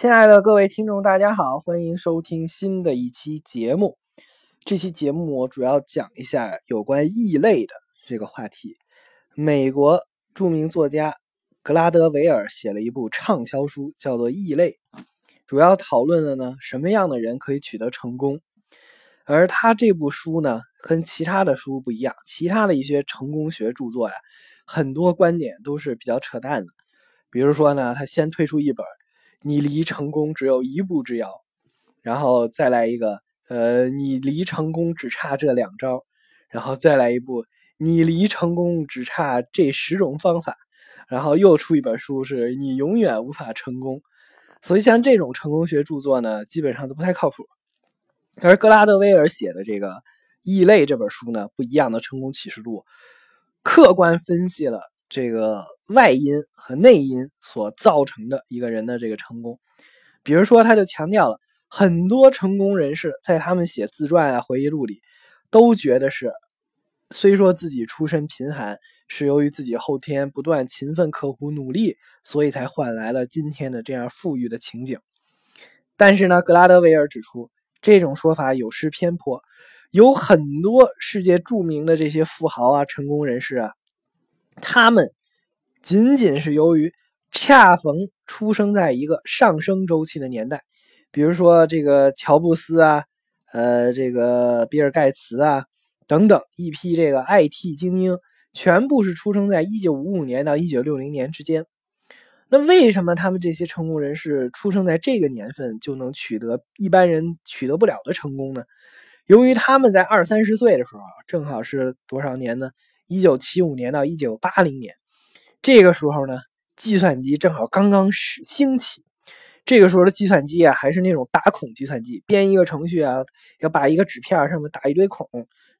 亲爱的各位听众，大家好，欢迎收听新的一期节目。这期节目我主要讲一下有关异类的这个话题。美国著名作家格拉德维尔写了一部畅销书，叫做《异类》，主要讨论的呢什么样的人可以取得成功。而他这部书呢，跟其他的书不一样，其他的一些成功学著作呀，很多观点都是比较扯淡的。比如说呢，他先推出一本。你离成功只有一步之遥，然后再来一个，呃，你离成功只差这两招，然后再来一步，你离成功只差这十种方法，然后又出一本书，是你永远无法成功。所以像这种成功学著作呢，基本上都不太靠谱。而格拉德威尔写的这个《异类》这本书呢，不一样的成功启示录，客观分析了。这个外因和内因所造成的一个人的这个成功，比如说，他就强调了很多成功人士在他们写自传啊、回忆录里，都觉得是虽说自己出身贫寒，是由于自己后天不断勤奋刻苦努力，所以才换来了今天的这样富裕的情景。但是呢，格拉德维尔指出，这种说法有失偏颇，有很多世界著名的这些富豪啊、成功人士啊。他们仅仅是由于恰逢出生在一个上升周期的年代，比如说这个乔布斯啊，呃，这个比尔盖茨啊等等一批这个 IT 精英，全部是出生在1955年到1960年之间。那为什么他们这些成功人士出生在这个年份就能取得一般人取得不了的成功呢？由于他们在二三十岁的时候，正好是多少年呢？一九七五年到一九八零年，这个时候呢，计算机正好刚刚是兴起。这个时候的计算机啊，还是那种打孔计算机，编一个程序啊，要把一个纸片上面打一堆孔，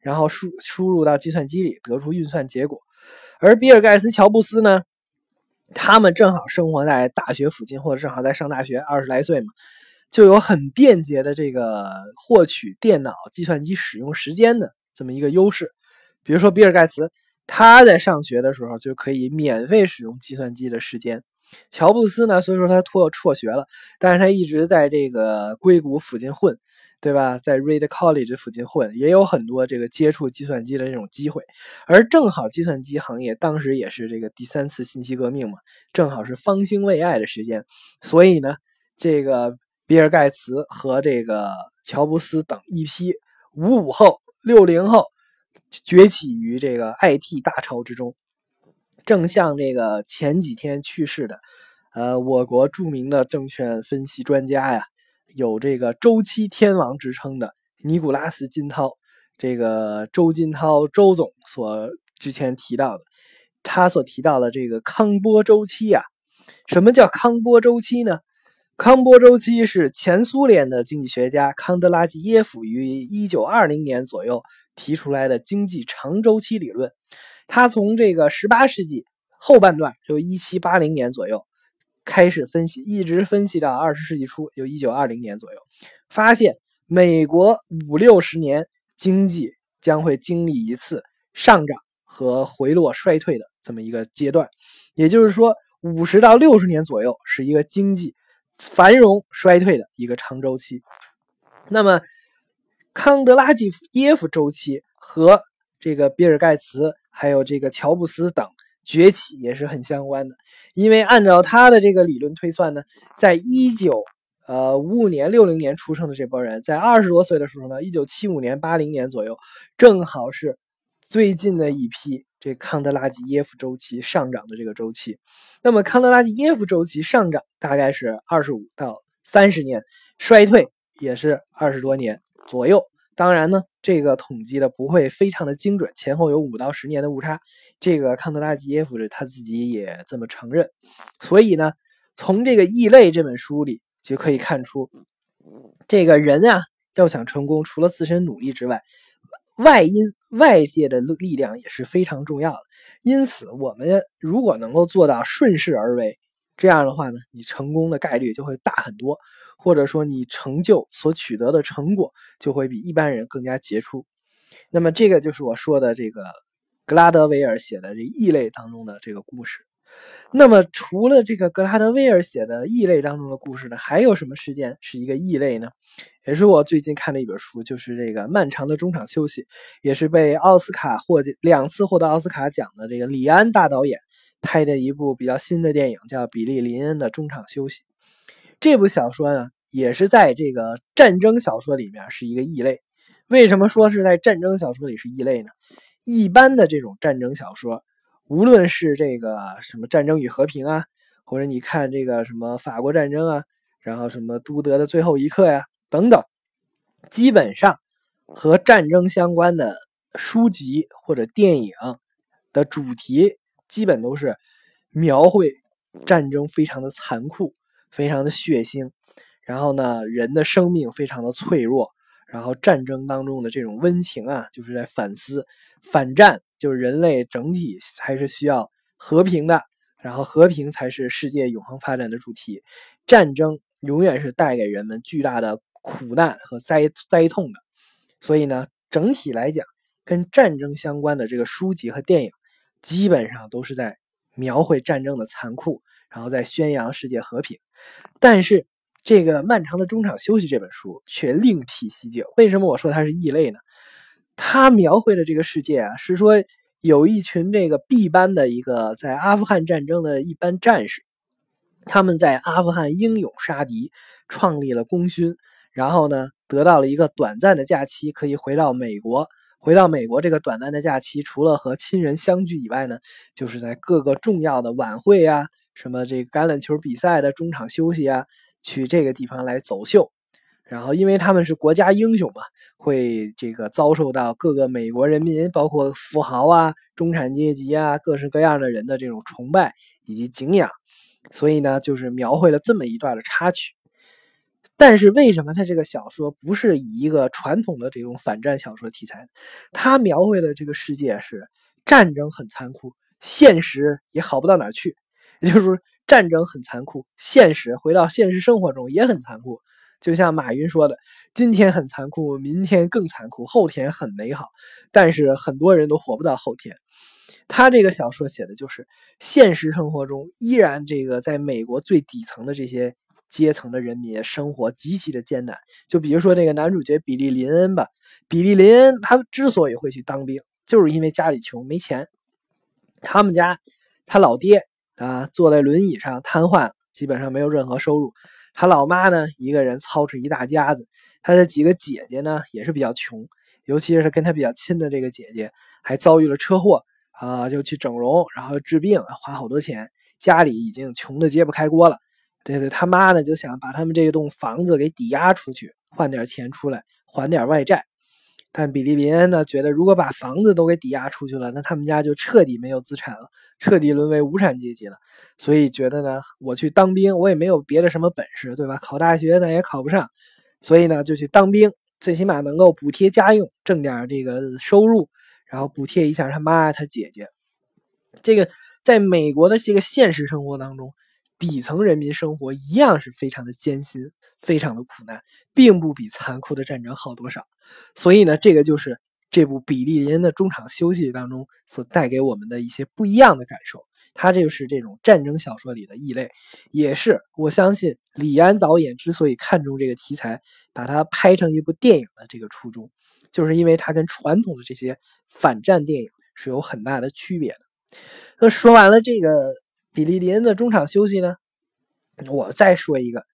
然后输输入到计算机里，得出运算结果。而比尔盖茨、乔布斯呢，他们正好生活在大学附近，或者正好在上大学，二十来岁嘛，就有很便捷的这个获取电脑、计算机使用时间的这么一个优势。比如说，比尔盖茨他在上学的时候就可以免费使用计算机的时间。乔布斯呢，虽说他辍辍学了，但是他一直在这个硅谷附近混，对吧？在 Reed College 附近混，也有很多这个接触计算机的这种机会。而正好计算机行业当时也是这个第三次信息革命嘛，正好是方兴未艾的时间，所以呢，这个比尔盖茨和这个乔布斯等一批五五后、六零后。崛起于这个 IT 大潮之中，正像这个前几天去世的，呃，我国著名的证券分析专家呀，有这个周期天王之称的尼古拉斯金涛，这个周金涛周总所之前提到的，他所提到的这个康波周期啊，什么叫康波周期呢？康波周期是前苏联的经济学家康德拉基耶夫于一九二零年左右。提出来的经济长周期理论，他从这个十八世纪后半段，就一七八零年左右开始分析，一直分析到二十世纪初，就一九二零年左右，发现美国五六十年经济将会经历一次上涨和回落衰退的这么一个阶段，也就是说，五十到六十年左右是一个经济繁荣衰退的一个长周期。那么，康德拉基耶夫周期和这个比尔盖茨还有这个乔布斯等崛起也是很相关的，因为按照他的这个理论推算呢，在一九呃五五年六零年出生的这波人，在二十多岁的时候呢，一九七五年八零年左右，正好是最近的一批这康德拉基耶夫周期上涨的这个周期。那么康德拉基耶夫周期上涨大概是二十五到三十年，衰退也是二十多年。左右，当然呢，这个统计的不会非常的精准，前后有五到十年的误差。这个康德拉基耶夫他自己也这么承认。所以呢，从这个《异类》这本书里就可以看出，这个人啊，要想成功，除了自身努力之外，外因外界的力量也是非常重要的。因此，我们如果能够做到顺势而为。这样的话呢，你成功的概率就会大很多，或者说你成就所取得的成果就会比一般人更加杰出。那么这个就是我说的这个格拉德维尔写的这异类当中的这个故事。那么，除了这个格拉德威尔写的异类当中的故事呢，还有什么事件是一个异类呢？也是我最近看的一本书，就是这个《漫长的中场休息》，也是被奥斯卡获两次获得奥斯卡奖的这个李安大导演拍的一部比较新的电影，叫《比利林恩的中场休息》。这部小说呢，也是在这个战争小说里面是一个异类。为什么说是在战争小说里是异类呢？一般的这种战争小说。无论是这个什么《战争与和平》啊，或者你看这个什么法国战争啊，然后什么都德的最后一刻呀，等等，基本上和战争相关的书籍或者电影的主题，基本都是描绘战争非常的残酷，非常的血腥，然后呢，人的生命非常的脆弱，然后战争当中的这种温情啊，就是在反思反战。就是人类整体还是需要和平的，然后和平才是世界永恒发展的主题。战争永远是带给人们巨大的苦难和灾灾痛的。所以呢，整体来讲，跟战争相关的这个书籍和电影，基本上都是在描绘战争的残酷，然后在宣扬世界和平。但是这个《漫长的中场休息》这本书却另辟蹊径。为什么我说它是异类呢？他描绘的这个世界啊，是说有一群这个 B 班的一个在阿富汗战争的一班战士，他们在阿富汗英勇杀敌，创立了功勋，然后呢得到了一个短暂的假期，可以回到美国。回到美国这个短暂的假期，除了和亲人相聚以外呢，就是在各个重要的晚会啊，什么这个橄榄球比赛的中场休息啊，去这个地方来走秀。然后，因为他们是国家英雄嘛，会这个遭受到各个美国人民，包括富豪啊、中产阶级啊、各式各样的人的这种崇拜以及敬仰，所以呢，就是描绘了这么一段的插曲。但是，为什么他这个小说不是以一个传统的这种反战小说题材？他描绘的这个世界是战争很残酷，现实也好不到哪儿去。也就是说，战争很残酷，现实回到现实生活中也很残酷。就像马云说的：“今天很残酷，明天更残酷，后天很美好。”但是很多人都活不到后天。他这个小说写的就是现实生活中依然这个在美国最底层的这些阶层的人民生活极其的艰难。就比如说这个男主角比利林恩吧，比利林恩他之所以会去当兵，就是因为家里穷没钱。他们家他老爹啊坐在轮椅上瘫痪，基本上没有任何收入。他老妈呢，一个人操持一大家子。他的几个姐姐呢，也是比较穷，尤其是跟他比较亲的这个姐姐，还遭遇了车祸啊，就去整容，然后治病，花好多钱，家里已经穷的揭不开锅了。对对，他妈呢就想把他们这栋房子给抵押出去，换点钱出来还点外债。但比利林恩呢，觉得如果把房子都给抵押出去了，那他们家就彻底没有资产了，彻底沦为无产阶级了。所以觉得呢，我去当兵，我也没有别的什么本事，对吧？考大学咱也考不上，所以呢，就去当兵，最起码能够补贴家用，挣点这个收入，然后补贴一下他妈他姐姐。这个在美国的这个现实生活当中。底层人民生活一样是非常的艰辛，非常的苦难，并不比残酷的战争好多少。所以呢，这个就是这部《比利林的中场休息》当中所带给我们的一些不一样的感受。它就是这种战争小说里的异类，也是我相信李安导演之所以看重这个题材，把它拍成一部电影的这个初衷，就是因为它跟传统的这些反战电影是有很大的区别的。那说完了这个。比利林的中场休息呢？我再说一个，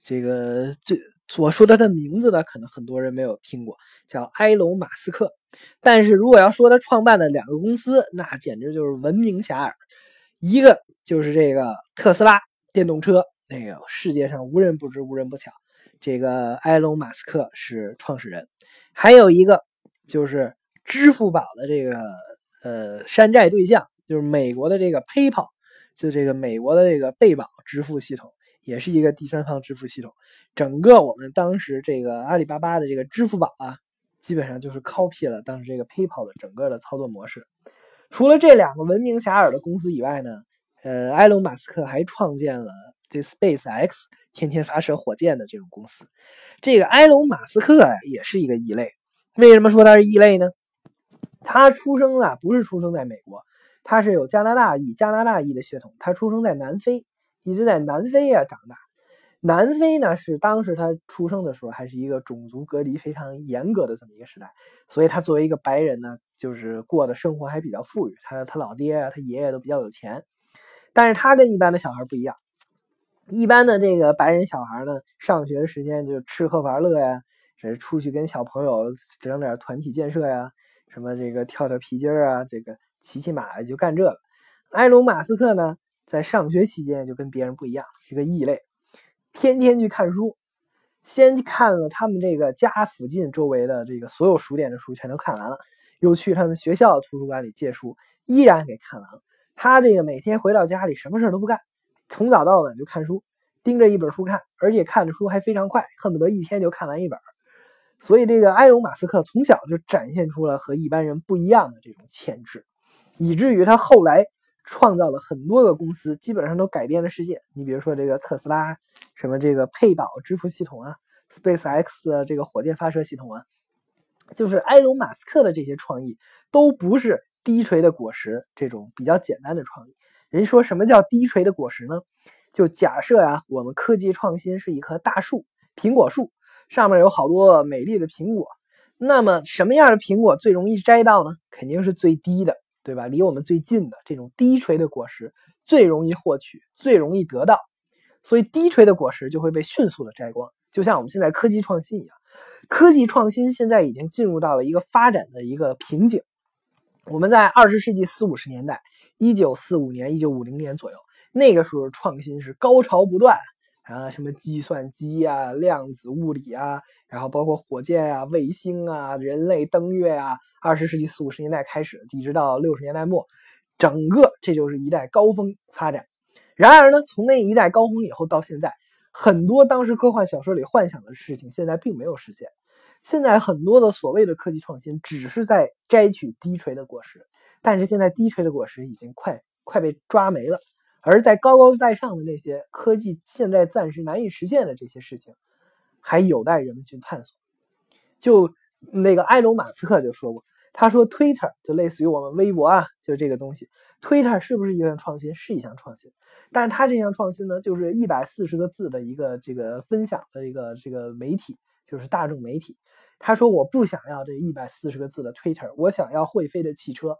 这个最我说他的名字呢，可能很多人没有听过，叫埃隆·马斯克。但是如果要说他创办的两个公司，那简直就是闻名遐迩。一个就是这个特斯拉电动车，那个世界上无人不知，无人不晓，这个埃隆·马斯克是创始人。还有一个就是支付宝的这个呃山寨对象，就是美国的这个 PayPal。就这个美国的这个贝宝支付系统，也是一个第三方支付系统。整个我们当时这个阿里巴巴的这个支付宝啊，基本上就是 copy 了当时这个 PayPal 的整个的操作模式。除了这两个闻名遐迩的公司以外呢，呃，埃隆·马斯克还创建了这 Space X，天天发射火箭的这种公司。这个埃隆·马斯克呀，也是一个异类。为什么说他是异类呢？他出生啊，不是出生在美国。他是有加拿大裔，加拿大裔的血统，他出生在南非，一直在南非啊长大。南非呢是当时他出生的时候还是一个种族隔离非常严格的这么一个时代，所以他作为一个白人呢，就是过的生活还比较富裕。他他老爹啊，他爷爷都比较有钱，但是他跟一般的小孩不一样。一般的这个白人小孩呢，上学的时间就吃喝玩乐呀，是出去跟小朋友整点团体建设呀，什么这个跳跳皮筋儿啊，这个骑骑马就干这个。埃隆·马斯克呢，在上学期间就跟别人不一样，是个异类。天天去看书，先看了他们这个家附近周围的这个所有书店的书，全都看完了，又去他们学校的图书馆里借书，依然给看完了。他这个每天回到家里，什么事都不干，从早到晚就看书，盯着一本书看，而且看的书还非常快，恨不得一天就看完一本。所以，这个埃隆·马斯克从小就展现出了和一般人不一样的这种潜质，以至于他后来。创造了很多个公司，基本上都改变了世界。你比如说这个特斯拉，什么这个佩宝支付系统啊，Space X 这个火箭发射系统啊，就是埃隆·马斯克的这些创意都不是低垂的果实，这种比较简单的创意。人说什么叫低垂的果实呢？就假设呀，我们科技创新是一棵大树，苹果树，上面有好多美丽的苹果。那么什么样的苹果最容易摘到呢？肯定是最低的。对吧？离我们最近的这种低垂的果实最容易获取，最容易得到，所以低垂的果实就会被迅速的摘光。就像我们现在科技创新一样，科技创新现在已经进入到了一个发展的一个瓶颈。我们在二十世纪四五十年代，一九四五年、一九五零年左右，那个时候创新是高潮不断。啊，什么计算机啊，量子物理啊，然后包括火箭啊、卫星啊、人类登月啊，二十世纪四五十年代开始，一直到六十年代末，整个这就是一代高峰发展。然而呢，从那一代高峰以后到现在，很多当时科幻小说里幻想的事情，现在并没有实现。现在很多的所谓的科技创新，只是在摘取低垂的果实，但是现在低垂的果实已经快快被抓没了。而在高高在上的那些科技，现在暂时难以实现的这些事情，还有待人们去探索。就那个埃隆·马斯克就说过，他说：“Twitter 就类似于我们微博啊，就是这个东西。Twitter 是不是一项创新？是一项创新。但是他这项创新呢，就是一百四十个字的一个这个分享的一个这个媒体，就是大众媒体。他说：我不想要这一百四十个字的 Twitter，我想要会飞的汽车。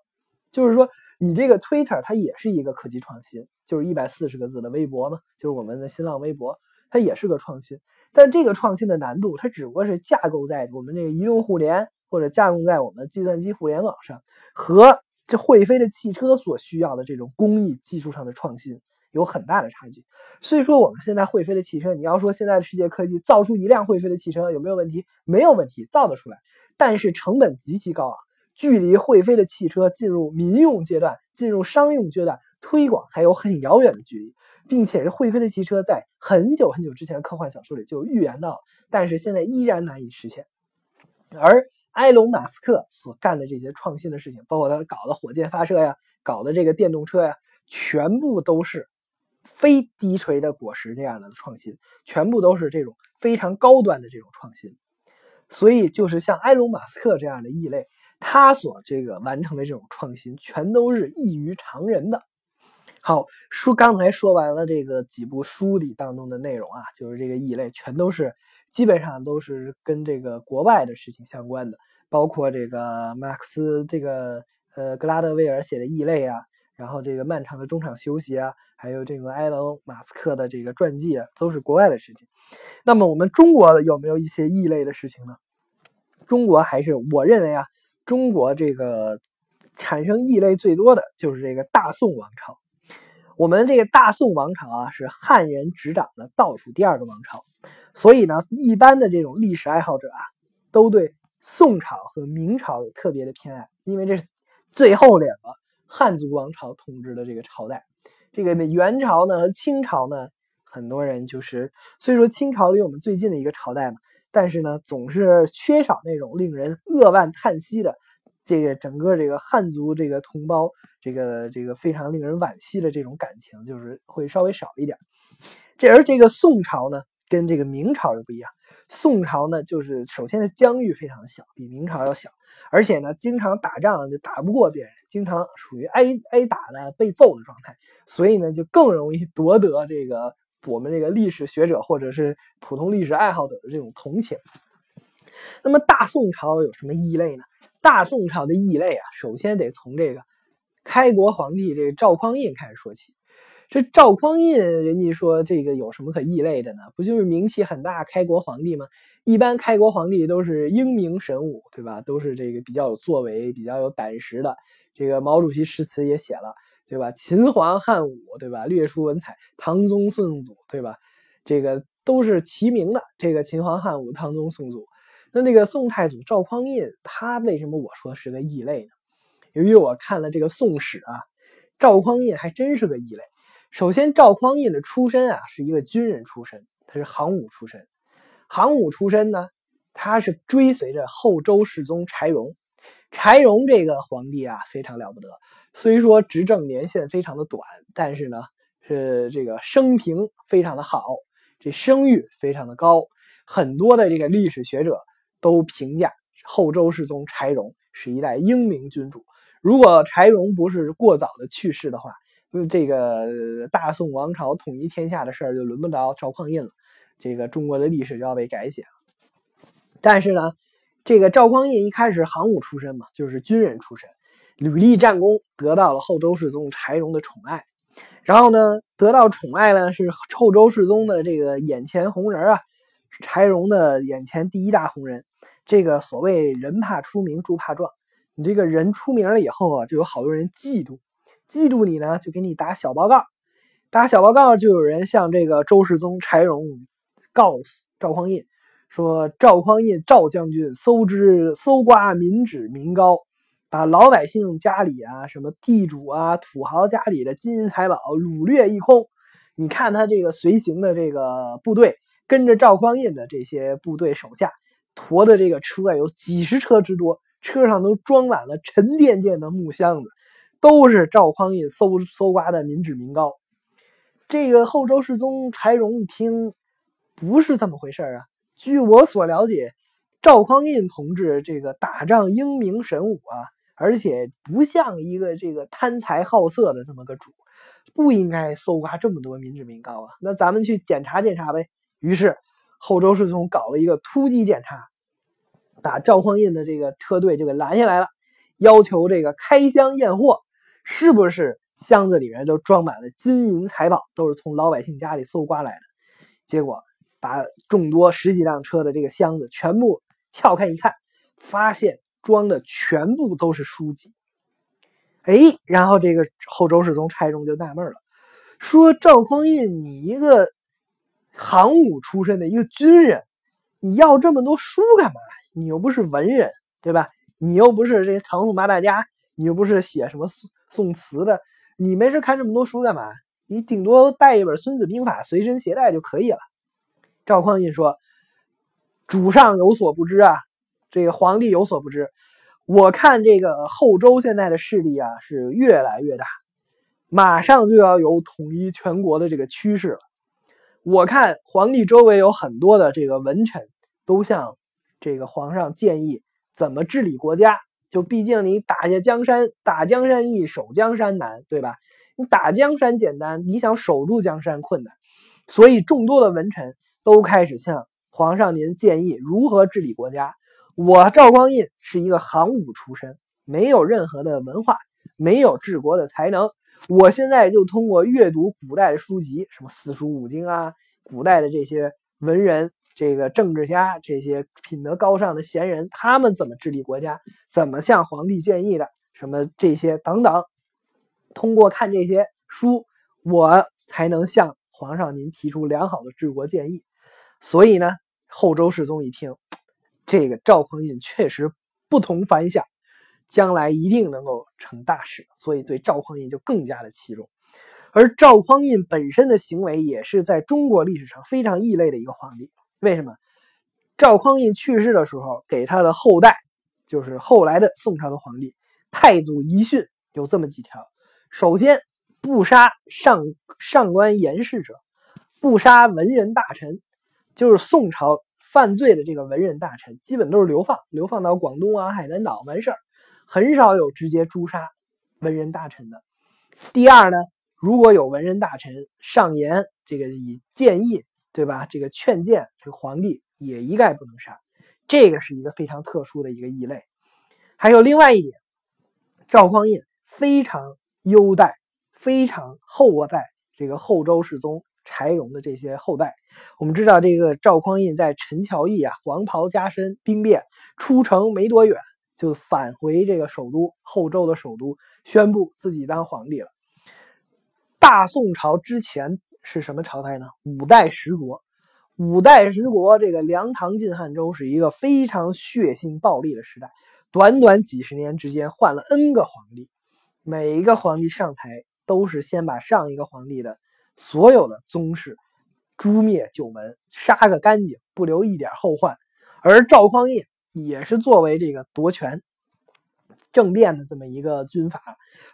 就是说，你这个 Twitter 它也是一个科技创新。”就是一百四十个字的微博嘛，就是我们的新浪微博，它也是个创新。但这个创新的难度，它只不过是架构在我们这个移动互联或者架构在我们计算机互联网上，和这会飞的汽车所需要的这种工艺技术上的创新有很大的差距。所以说，我们现在会飞的汽车，你要说现在的世界科技造出一辆会飞的汽车有没有问题？没有问题，造得出来，但是成本极其高昂。距离会飞的汽车进入民用阶段、进入商用阶段推广还有很遥远的距离，并且是会飞的汽车在很久很久之前科幻小说里就预言到，但是现在依然难以实现。而埃隆·马斯克所干的这些创新的事情，包括他搞的火箭发射呀、搞的这个电动车呀，全部都是非低垂的果实这样的创新，全部都是这种非常高端的这种创新。所以，就是像埃隆·马斯克这样的异类。他所这个完成的这种创新，全都是异于常人的。好，书刚才说完了这个几部书里当中的内容啊，就是这个异类，全都是基本上都是跟这个国外的事情相关的，包括这个马克思这个呃格拉德威尔写的《异类》啊，然后这个漫长的中场休息啊，还有这个埃隆马斯克的这个传记啊，都是国外的事情。那么我们中国有没有一些异类的事情呢？中国还是我认为啊。中国这个产生异类最多的就是这个大宋王朝。我们这个大宋王朝啊，是汉人执掌的倒数第二个王朝，所以呢，一般的这种历史爱好者啊，都对宋朝和明朝有特别的偏爱，因为这是最后两个汉族王朝统治的这个朝代。这个元朝呢和清朝呢，很多人就是所以说清朝离我们最近的一个朝代嘛。但是呢，总是缺少那种令人扼腕叹息的，这个整个这个汉族这个同胞，这个这个非常令人惋惜的这种感情，就是会稍微少一点。这而这个宋朝呢，跟这个明朝又不一样。宋朝呢，就是首先的疆域非常小，比明朝要小，而且呢，经常打仗就打不过别人，经常属于挨挨打的、被揍的状态，所以呢，就更容易夺得这个我们这个历史学者或者是普通历史爱好者的这种同情。那么大宋朝有什么异类呢？大宋朝的异类啊，首先得从这个开国皇帝这个赵匡胤开始说起。这赵匡胤，人家说这个有什么可异类的呢？不就是名气很大开国皇帝吗？一般开国皇帝都是英明神武，对吧？都是这个比较有作为、比较有胆识的。这个毛主席诗词也写了，对吧？秦皇汉武，对吧？略出文采，唐宗宋祖，对吧？这个都是齐名的。这个秦皇汉武、唐宗宋祖。那这个宋太祖赵匡胤，他为什么我说是个异类呢？由于我看了这个《宋史》啊，赵匡胤还真是个异类。首先，赵匡胤的出身啊，是一个军人出身，他是行伍出身。行伍出身呢，他是追随着后周世宗柴荣。柴荣这个皇帝啊，非常了不得。虽说执政年限非常的短，但是呢，是这个生平非常的好，这声誉非常的高。很多的这个历史学者都评价后周世宗柴荣是一代英明君主。如果柴荣不是过早的去世的话，嗯，这个大宋王朝统一天下的事儿就轮不着赵匡胤了，这个中国的历史就要被改写了。但是呢，这个赵匡胤一开始行伍出身嘛，就是军人出身，屡立战功，得到了后周世宗柴荣的宠爱。然后呢，得到宠爱呢是后周世宗的这个眼前红人啊，柴荣的眼前第一大红人。这个所谓人怕出名猪怕壮，你这个人出名了以后啊，就有好多人嫉妒。嫉妒你呢，就给你打小报告，打小报告就有人向这个周世宗柴荣告赵匡胤，说赵匡胤赵将军搜之搜刮民脂民膏，把老百姓家里啊，什么地主啊、土豪家里的金银财宝掳掠一空。你看他这个随行的这个部队，跟着赵匡胤的这些部队手下驮的这个车有几十车之多，车上都装满了沉甸甸的木箱子。都是赵匡胤搜搜刮的民脂民膏，这个后周世宗柴荣一听，不是这么回事啊。据我所了解，赵匡胤同志这个打仗英明神武啊，而且不像一个这个贪财好色的这么个主，不应该搜刮这么多民脂民膏啊。那咱们去检查检查呗。于是后周世宗搞了一个突击检查，把赵匡胤的这个车队就给拦下来了，要求这个开箱验货。是不是箱子里面都装满了金银财宝，都是从老百姓家里搜刮来的？结果把众多十几辆车的这个箱子全部撬开一看，发现装的全部都是书籍。哎，然后这个后周世宗柴荣就纳闷了，说：“赵匡胤，你一个行武出身的一个军人，你要这么多书干嘛？你又不是文人，对吧？你又不是这唐宋八大家，你又不是写什么宋。”宋词的，你没事看这么多书干嘛？你顶多带一本《孙子兵法》随身携带就可以了。赵匡胤说：“主上有所不知啊，这个皇帝有所不知。我看这个后周现在的势力啊是越来越大，马上就要有统一全国的这个趋势了。我看皇帝周围有很多的这个文臣都向这个皇上建议怎么治理国家。”就毕竟你打下江山，打江山易，守江山难，对吧？你打江山简单，你想守住江山困难。所以众多的文臣都开始向皇上您建议如何治理国家。我赵匡胤是一个行武出身，没有任何的文化，没有治国的才能。我现在就通过阅读古代的书籍，什么四书五经啊，古代的这些文人。这个政治家，这些品德高尚的贤人，他们怎么治理国家，怎么向皇帝建议的，什么这些等等，通过看这些书，我才能向皇上您提出良好的治国建议。所以呢，后周世宗一听，这个赵匡胤确实不同凡响，将来一定能够成大事，所以对赵匡胤就更加的器重。而赵匡胤本身的行为，也是在中国历史上非常异类的一个皇帝。为什么赵匡胤去世的时候，给他的后代，就是后来的宋朝的皇帝太祖遗训有这么几条：首先，不杀上上官言事者，不杀文人大臣，就是宋朝犯罪的这个文人大臣，基本都是流放，流放到广东啊、海南岛完事儿，很少有直接诛杀。文人大臣的。第二呢，如果有文人大臣上言这个以建议，对吧？这个劝谏这个皇帝也一概不能杀。这个是一个非常特殊的一个异类。还有另外一点，赵匡胤非常优待、非常厚待这个后周世宗柴荣的这些后代。我们知道，这个赵匡胤在陈桥驿啊，黄袍加身，兵变出城没多远，就返回这个首都后周的首都，宣布自己当皇帝了。大宋朝之前是什么朝代呢？五代十国。五代十国，这个梁、唐、晋、汉、周是一个非常血腥暴力的时代。短短几十年之间，换了 N 个皇帝，每一个皇帝上台都是先把上一个皇帝的所有的宗室诛灭九门，杀个干净，不留一点后患。而赵匡胤也是作为这个夺权政变的这么一个军阀，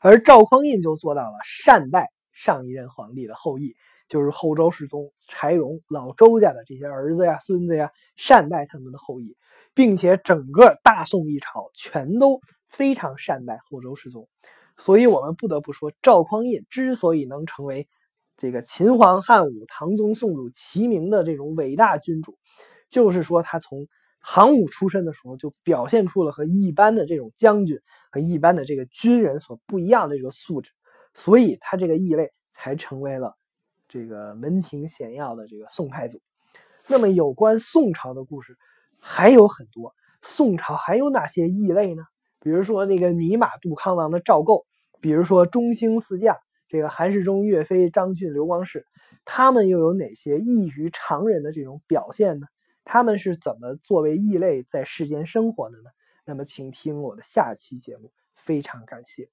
而赵匡胤就做到了善待上一任皇帝的后裔。就是后周世宗柴荣老周家的这些儿子呀、孙子呀，善待他们的后裔，并且整个大宋一朝全都非常善待后周世宗，所以我们不得不说，赵匡胤之所以能成为这个秦皇汉武、唐宗宋祖齐名的这种伟大君主，就是说他从行武出身的时候就表现出了和一般的这种将军和一般的这个军人所不一样的这个素质，所以他这个异类才成为了。这个门庭显要的这个宋太祖，那么有关宋朝的故事还有很多。宋朝还有哪些异类呢？比如说那个泥马杜康王的赵构，比如说中兴四将这个韩世忠、岳飞、张俊、刘光世，他们又有哪些异于常人的这种表现呢？他们是怎么作为异类在世间生活的呢？那么请听我的下期节目，非常感谢。